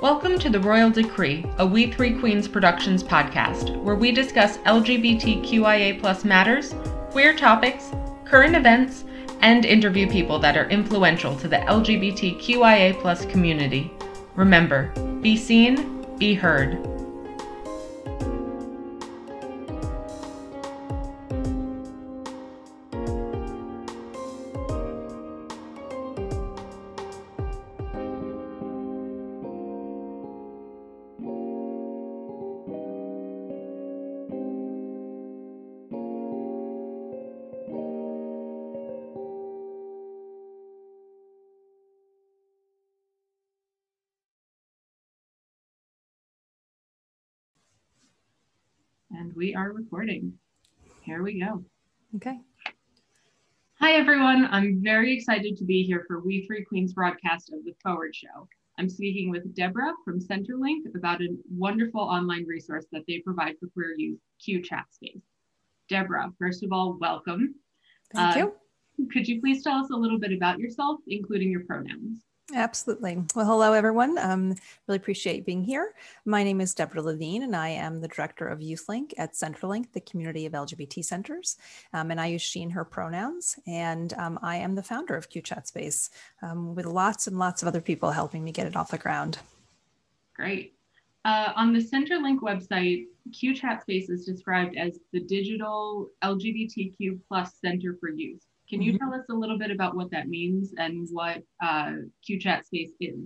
Welcome to the Royal Decree, a We Three Queens Productions podcast, where we discuss LGBTQIA matters, queer topics, current events, and interview people that are influential to the LGBTQIA community. Remember, be seen, be heard. And we are recording. Here we go. Okay. Hi, everyone. I'm very excited to be here for We Three Queens broadcast of the Forward Show. I'm speaking with Deborah from Centerlink about a wonderful online resource that they provide for queer youth, Q Chat Space. Deborah, first of all, welcome. Thank uh, you. Could you please tell us a little bit about yourself, including your pronouns? Absolutely. Well, hello, everyone. Um, really appreciate being here. My name is Deborah Levine, and I am the director of YouthLink at Centerlink, the community of LGBT centers. Um, and I use she and her pronouns. And um, I am the founder of QChat Space um, with lots and lots of other people helping me get it off the ground. Great. Uh, on the Centerlink website, QChat Space is described as the digital LGBTQ plus center for youth. Can you mm-hmm. tell us a little bit about what that means and what uh, QChat Space is?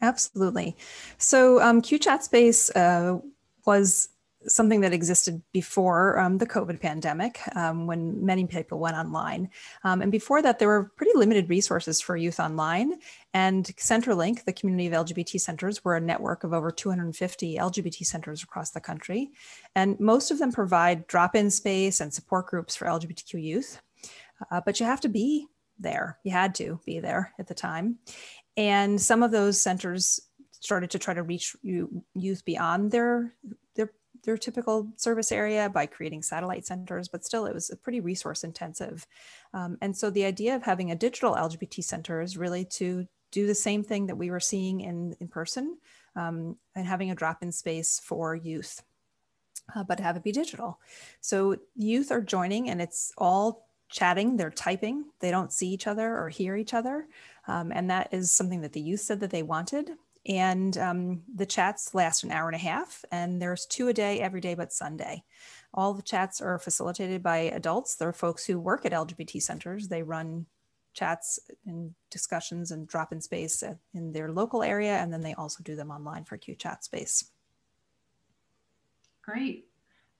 Absolutely. So um, QChat Space uh, was something that existed before um, the COVID pandemic um, when many people went online. Um, and before that, there were pretty limited resources for youth online. And Centerlink, the community of LGBT centers, were a network of over 250 LGBT centers across the country. And most of them provide drop in space and support groups for LGBTQ youth uh, but you have to be there. You had to be there at the time. And some of those centers started to try to reach youth beyond their their their typical service area by creating satellite centers, but still it was pretty resource intensive. Um, and so the idea of having a digital LGBT center is really to do the same thing that we were seeing in, in person um, and having a drop in space for youth, uh, but have it be digital. So youth are joining and it's all chatting, they're typing, they don't see each other or hear each other. Um, and that is something that the youth said that they wanted. And um, the chats last an hour and a half, and there's two a day every day but Sunday. All the chats are facilitated by adults. They're folks who work at LGBT centers. They run chats and discussions and drop in space in their local area, and then they also do them online for Q Chat Space. Great.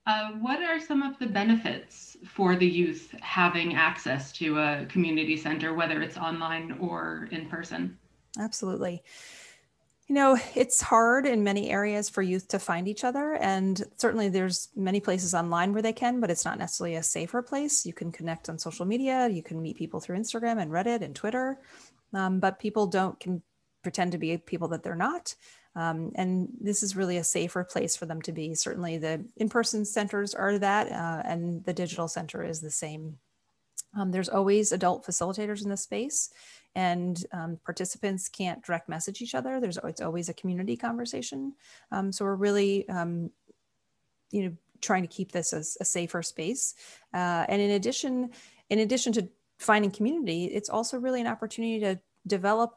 Uh, what are some of the benefits for the youth having access to a community center, whether it's online or in person? Absolutely. You know, it's hard in many areas for youth to find each other. And certainly there's many places online where they can, but it's not necessarily a safer place. You can connect on social media, you can meet people through Instagram and Reddit and Twitter. Um, but people don't can pretend to be people that they're not. Um, and this is really a safer place for them to be. Certainly, the in person centers are that, uh, and the digital center is the same. Um, there's always adult facilitators in the space, and um, participants can't direct message each other. There's it's always a community conversation. Um, so we're really, um, you know, trying to keep this as a safer space. Uh, and in addition, in addition to finding community, it's also really an opportunity to develop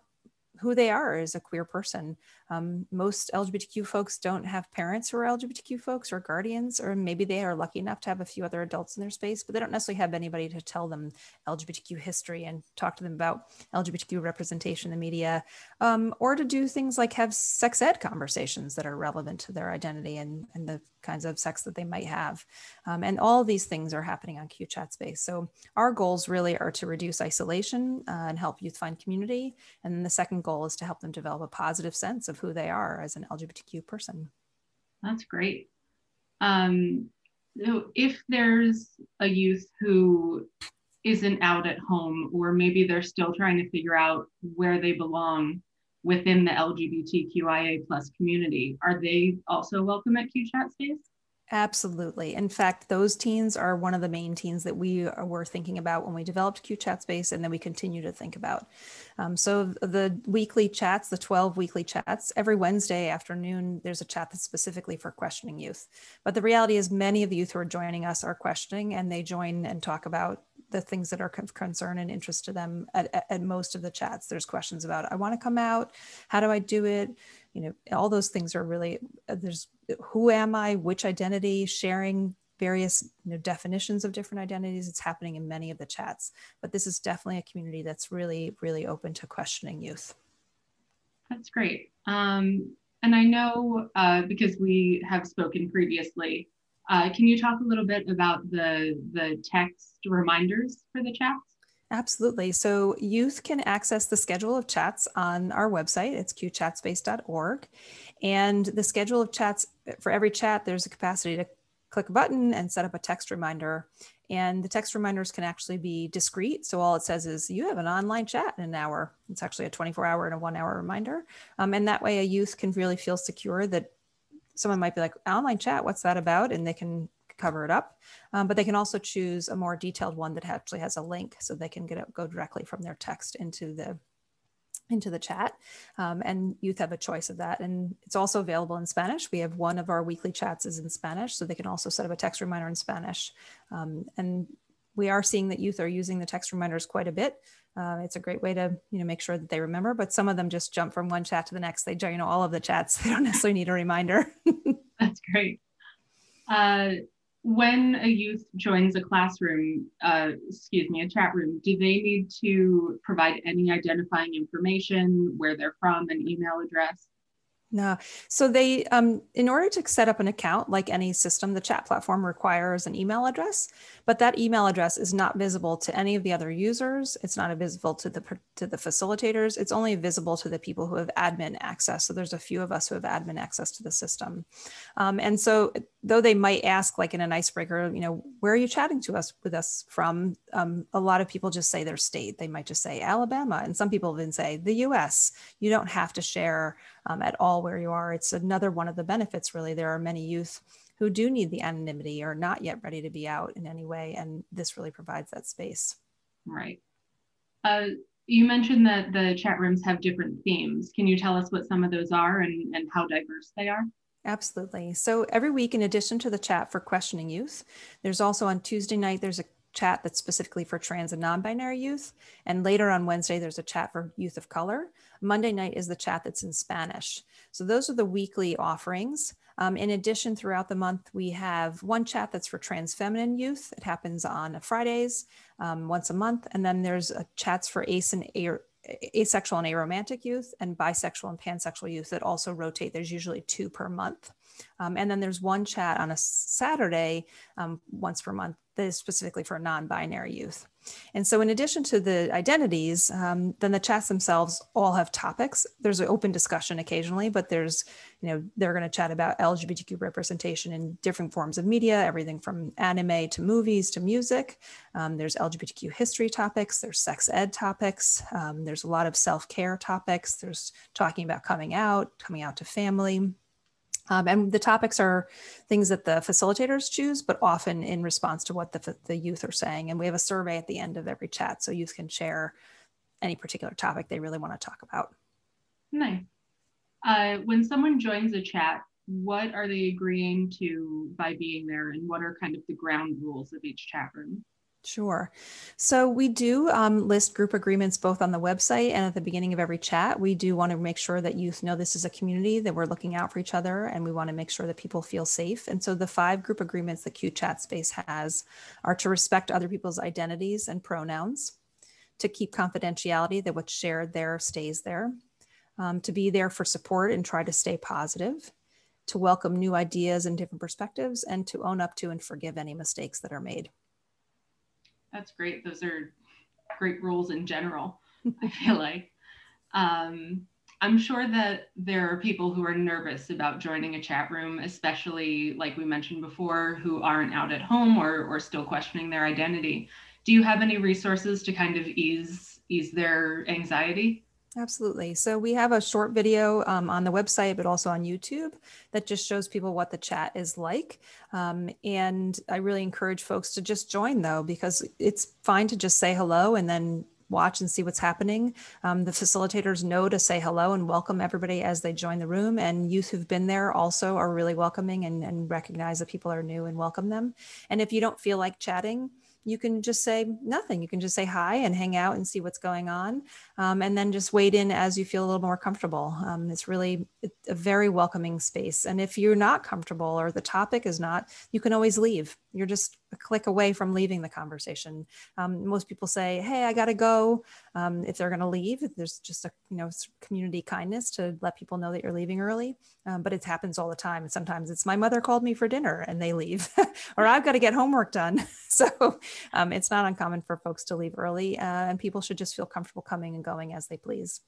who they are as a queer person. Um, most LGBTQ folks don't have parents who are LGBTQ folks or guardians, or maybe they are lucky enough to have a few other adults in their space, but they don't necessarily have anybody to tell them LGBTQ history and talk to them about LGBTQ representation in the media, um, or to do things like have sex ed conversations that are relevant to their identity and, and the kinds of sex that they might have. Um, and all these things are happening on QChat space. So our goals really are to reduce isolation uh, and help youth find community. And then the second goal is to help them develop a positive sense of who they are as an LGBTQ person. That's great. Um, so if there's a youth who isn't out at home, or maybe they're still trying to figure out where they belong within the LGBTQIA plus community, are they also welcome at QChat Space? Absolutely. In fact, those teens are one of the main teens that we were thinking about when we developed Q Chat Space, and then we continue to think about. Um, so the weekly chats, the 12 weekly chats, every Wednesday afternoon, there's a chat that's specifically for questioning youth. But the reality is, many of the youth who are joining us are questioning, and they join and talk about the things that are of concern and interest to them at, at, at most of the chats. There's questions about, I want to come out. How do I do it? You know, all those things are really, uh, there's who am I, which identity, sharing various you know, definitions of different identities. It's happening in many of the chats, but this is definitely a community that's really, really open to questioning youth. That's great. Um, and I know uh, because we have spoken previously, uh, can you talk a little bit about the, the text reminders for the chats? Absolutely. So youth can access the schedule of chats on our website. It's qchatspace.org. And the schedule of chats for every chat, there's a capacity to click a button and set up a text reminder. And the text reminders can actually be discrete. So all it says is you have an online chat in an hour. It's actually a 24 hour and a one hour reminder. Um, and that way a youth can really feel secure that someone might be like, online chat, what's that about? And they can cover it up. Um, but they can also choose a more detailed one that actually has a link so they can get it, go directly from their text into the into the chat um, and youth have a choice of that and it's also available in spanish we have one of our weekly chats is in spanish so they can also set up a text reminder in spanish um, and we are seeing that youth are using the text reminders quite a bit. Uh, it's a great way to you know make sure that they remember but some of them just jump from one chat to the next. They join you know all of the chats they don't necessarily need a reminder. That's great. Uh, when a youth joins a classroom, uh, excuse me, a chat room, do they need to provide any identifying information, where they're from, an email address? No. So they, um, in order to set up an account, like any system, the chat platform requires an email address, but that email address is not visible to any of the other users. It's not visible to the to the facilitators. It's only visible to the people who have admin access. So there's a few of us who have admin access to the system, um, and so though they might ask, like in an icebreaker, you know, where are you chatting to us with us from? Um, a lot of people just say their state. They might just say Alabama, and some people even say the U.S. You don't have to share um, at all where you are. It's another one of the benefits, really. There are many youth who do need the anonymity or not yet ready to be out in any way. And this really provides that space. Right. Uh, you mentioned that the chat rooms have different themes. Can you tell us what some of those are and, and how diverse they are? Absolutely. So every week, in addition to the chat for questioning youth, there's also on Tuesday night, there's a chat that's specifically for trans and non-binary youth. And later on Wednesday, there's a chat for youth of color. Monday night is the chat that's in Spanish. So those are the weekly offerings. Um, in addition, throughout the month, we have one chat that's for trans feminine youth. It happens on Fridays um, once a month. And then there's a chats for ace and a- asexual and aromantic youth and bisexual and pansexual youth that also rotate. There's usually two per month. Um, and then there's one chat on a Saturday um, once per month that is specifically for non-binary youth. And so in addition to the identities, um, then the chats themselves all have topics. There's an open discussion occasionally, but there's, you know, they're going to chat about LGBTQ representation in different forms of media, everything from anime to movies to music. Um, there's LGBTQ history topics, there's sex ed topics, um, there's a lot of self-care topics, there's talking about coming out, coming out to family, um, and the topics are things that the facilitators choose, but often in response to what the, the youth are saying. And we have a survey at the end of every chat, so youth can share any particular topic they really want to talk about. Nice. Uh, when someone joins a chat, what are they agreeing to by being there, and what are kind of the ground rules of each chat room? Sure. So we do um, list group agreements both on the website and at the beginning of every chat. We do want to make sure that youth know this is a community, that we're looking out for each other, and we want to make sure that people feel safe. And so the five group agreements that Q Chat Space has are to respect other people's identities and pronouns, to keep confidentiality, that what's shared there stays there, um, to be there for support and try to stay positive, to welcome new ideas and different perspectives, and to own up to and forgive any mistakes that are made. That's great. Those are great rules in general, I feel like. Um, I'm sure that there are people who are nervous about joining a chat room, especially like we mentioned before, who aren't out at home or, or still questioning their identity. Do you have any resources to kind of ease ease their anxiety? Absolutely. So we have a short video um, on the website, but also on YouTube that just shows people what the chat is like. Um, and I really encourage folks to just join though, because it's fine to just say hello and then watch and see what's happening. Um, the facilitators know to say hello and welcome everybody as they join the room. And youth who've been there also are really welcoming and, and recognize that people are new and welcome them. And if you don't feel like chatting, you can just say nothing. You can just say hi and hang out and see what's going on. Um, and then just wade in as you feel a little more comfortable. Um, it's really a very welcoming space. And if you're not comfortable or the topic is not, you can always leave. You're just a click away from leaving the conversation. Um, most people say, "Hey, I got to go." Um, if they're to leave, there's just a you know community kindness to let people know that you're leaving early. Um, but it happens all the time. And sometimes it's my mother called me for dinner and they leave, or I've got to get homework done. so um, it's not uncommon for folks to leave early, uh, and people should just feel comfortable coming and going as they please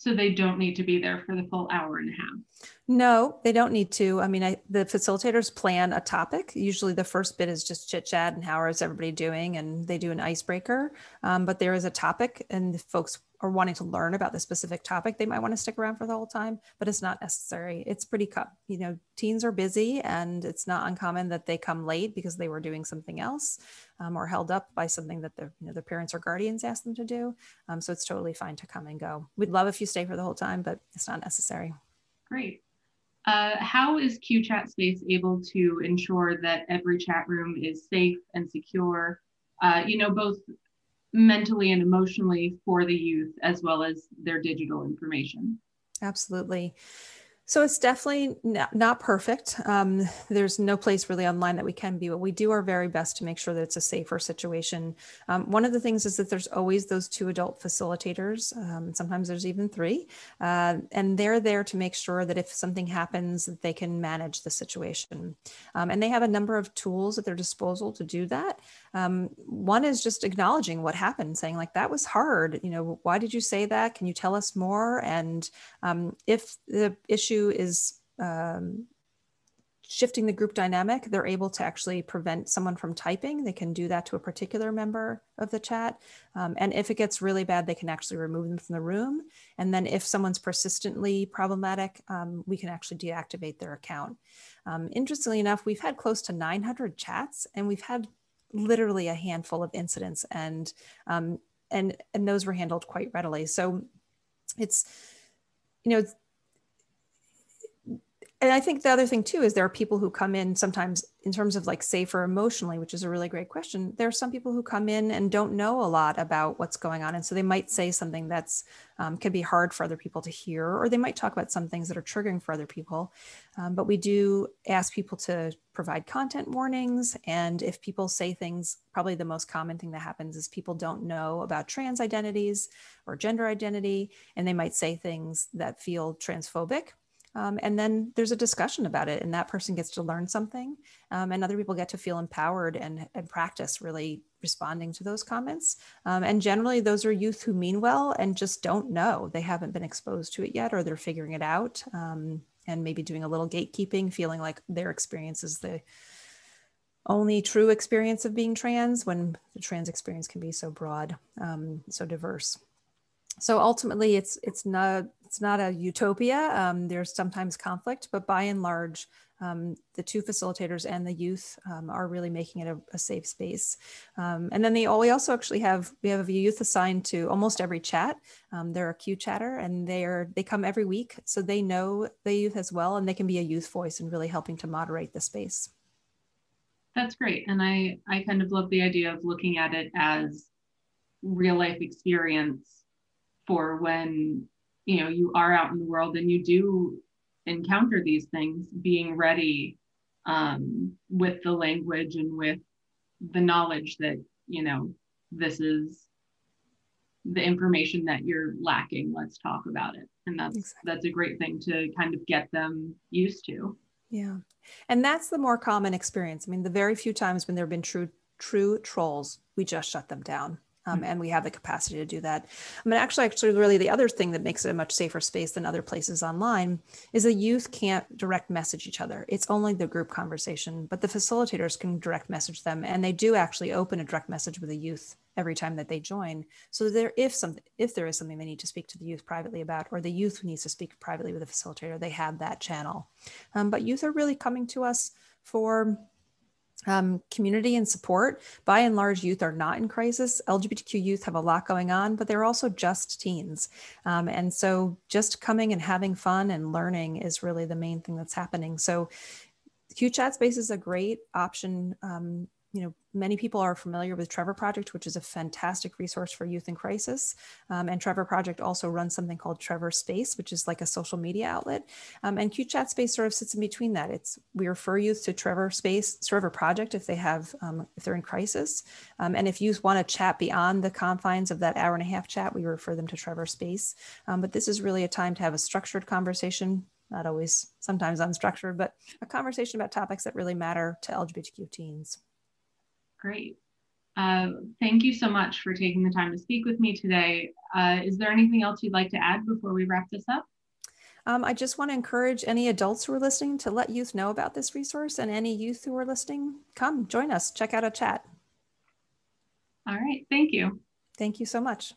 so they don't need to be there for the full hour and a half. No, they don't need to. I mean, I, the facilitators plan a topic. Usually, the first bit is just chit chat and how is everybody doing, and they do an icebreaker. Um, but there is a topic, and folks are wanting to learn about the specific topic, they might want to stick around for the whole time, but it's not necessary. It's pretty, you know, teens are busy and it's not uncommon that they come late because they were doing something else um, or held up by something that their, you know, their parents or guardians asked them to do. Um, so it's totally fine to come and go. We'd love if you stay for the whole time, but it's not necessary. Great. Uh, how is Chat Space able to ensure that every chat room is safe and secure? Uh, you know, both mentally and emotionally for the youth as well as their digital information. Absolutely. So it's definitely not, perfect. Um, there's no place really online that we can be, but we do our very best to make sure that it's a safer situation. Um, one of the things is that there's always those two adult facilitators. Um, sometimes there's even three, uh, and they're there to make sure that if something happens, that they can manage the situation. Um, and they have a number of tools at their disposal to do that. Um, one is just acknowledging what happened, saying like that was hard. You know, why did you say that? Can you tell us more? And um, if the issue is um, shifting the group dynamic, they're able to actually prevent someone from typing. They can do that to a particular member of the chat. Um, and if it gets really bad, they can actually remove them from the room. And then if someone's persistently problematic, um, we can actually deactivate their account. Um, interestingly enough, we've had close to 900 chats and we've had literally a handful of incidents and um, and and those were handled quite readily. So it's you know and I think the other thing too is there are people who come in sometimes in terms of like safer emotionally, which is a really great question. There are some people who come in and don't know a lot about what's going on, and so they might say something that's um, can be hard for other people to hear, or they might talk about some things that are triggering for other people. Um, but we do ask people to provide content warnings, and if people say things, probably the most common thing that happens is people don't know about trans identities or gender identity, and they might say things that feel transphobic um, and then there's a discussion about it, and that person gets to learn something, um, and other people get to feel empowered and, and practice really responding to those comments. Um, and generally, those are youth who mean well and just don't know. They haven't been exposed to it yet, or they're figuring it out, um, and maybe doing a little gatekeeping, feeling like their experience is the only true experience of being trans when the trans experience can be so broad, um, so diverse. So ultimately, it's it's not it's not a utopia. Um, there's sometimes conflict, but by and large, um, the two facilitators and the youth um, are really making it a, a safe space. Um, and then they all, we also actually have we have a youth assigned to almost every chat. Um, they're a Q chatter, and they are they come every week, so they know the youth as well, and they can be a youth voice and really helping to moderate the space. That's great, and I I kind of love the idea of looking at it as real life experience for when you know you are out in the world and you do encounter these things being ready um, with the language and with the knowledge that you know this is the information that you're lacking. Let's talk about it. And that's exactly. that's a great thing to kind of get them used to. Yeah. And that's the more common experience. I mean the very few times when there have been true true trolls we just shut them down um, and we have the capacity to do that. I mean, actually, actually, really, the other thing that makes it a much safer space than other places online is the youth can't direct message each other. It's only the group conversation, but the facilitators can direct message them, and they do actually open a direct message with the youth every time that they join. So there, if something, if there is something they need to speak to the youth privately about, or the youth needs to speak privately with a facilitator, they have that channel. Um, but youth are really coming to us for um, community and support. By and large, youth are not in crisis. LGBTQ youth have a lot going on, but they're also just teens. Um, and so just coming and having fun and learning is really the main thing that's happening. So Q Chat Space is a great option um, you know, many people are familiar with Trevor Project, which is a fantastic resource for youth in crisis. Um, and Trevor Project also runs something called Trevor Space, which is like a social media outlet. Um, and QChat Space sort of sits in between that. It's we refer youth to Trevor Space, Trevor Project if they have um, if they're in crisis, um, and if youth want to chat beyond the confines of that hour and a half chat, we refer them to Trevor Space. Um, but this is really a time to have a structured conversation not always sometimes unstructured, but a conversation about topics that really matter to LGBTQ teens. Great. Uh, thank you so much for taking the time to speak with me today. Uh, is there anything else you'd like to add before we wrap this up? Um, I just want to encourage any adults who are listening to let youth know about this resource and any youth who are listening, come join us, check out a chat. All right. Thank you. Thank you so much.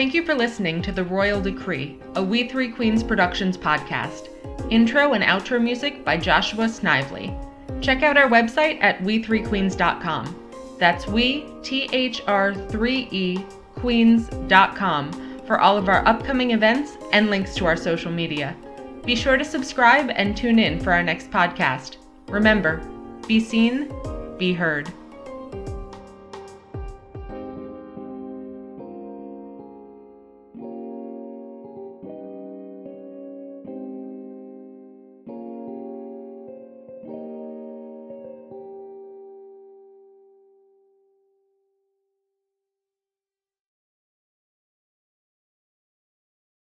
Thank you for listening to The Royal Decree, a We Three Queens Productions podcast. Intro and outro music by Joshua Snively. Check out our website at we3queens.com. That's we, T H R 3 E, queens.com for all of our upcoming events and links to our social media. Be sure to subscribe and tune in for our next podcast. Remember, be seen, be heard.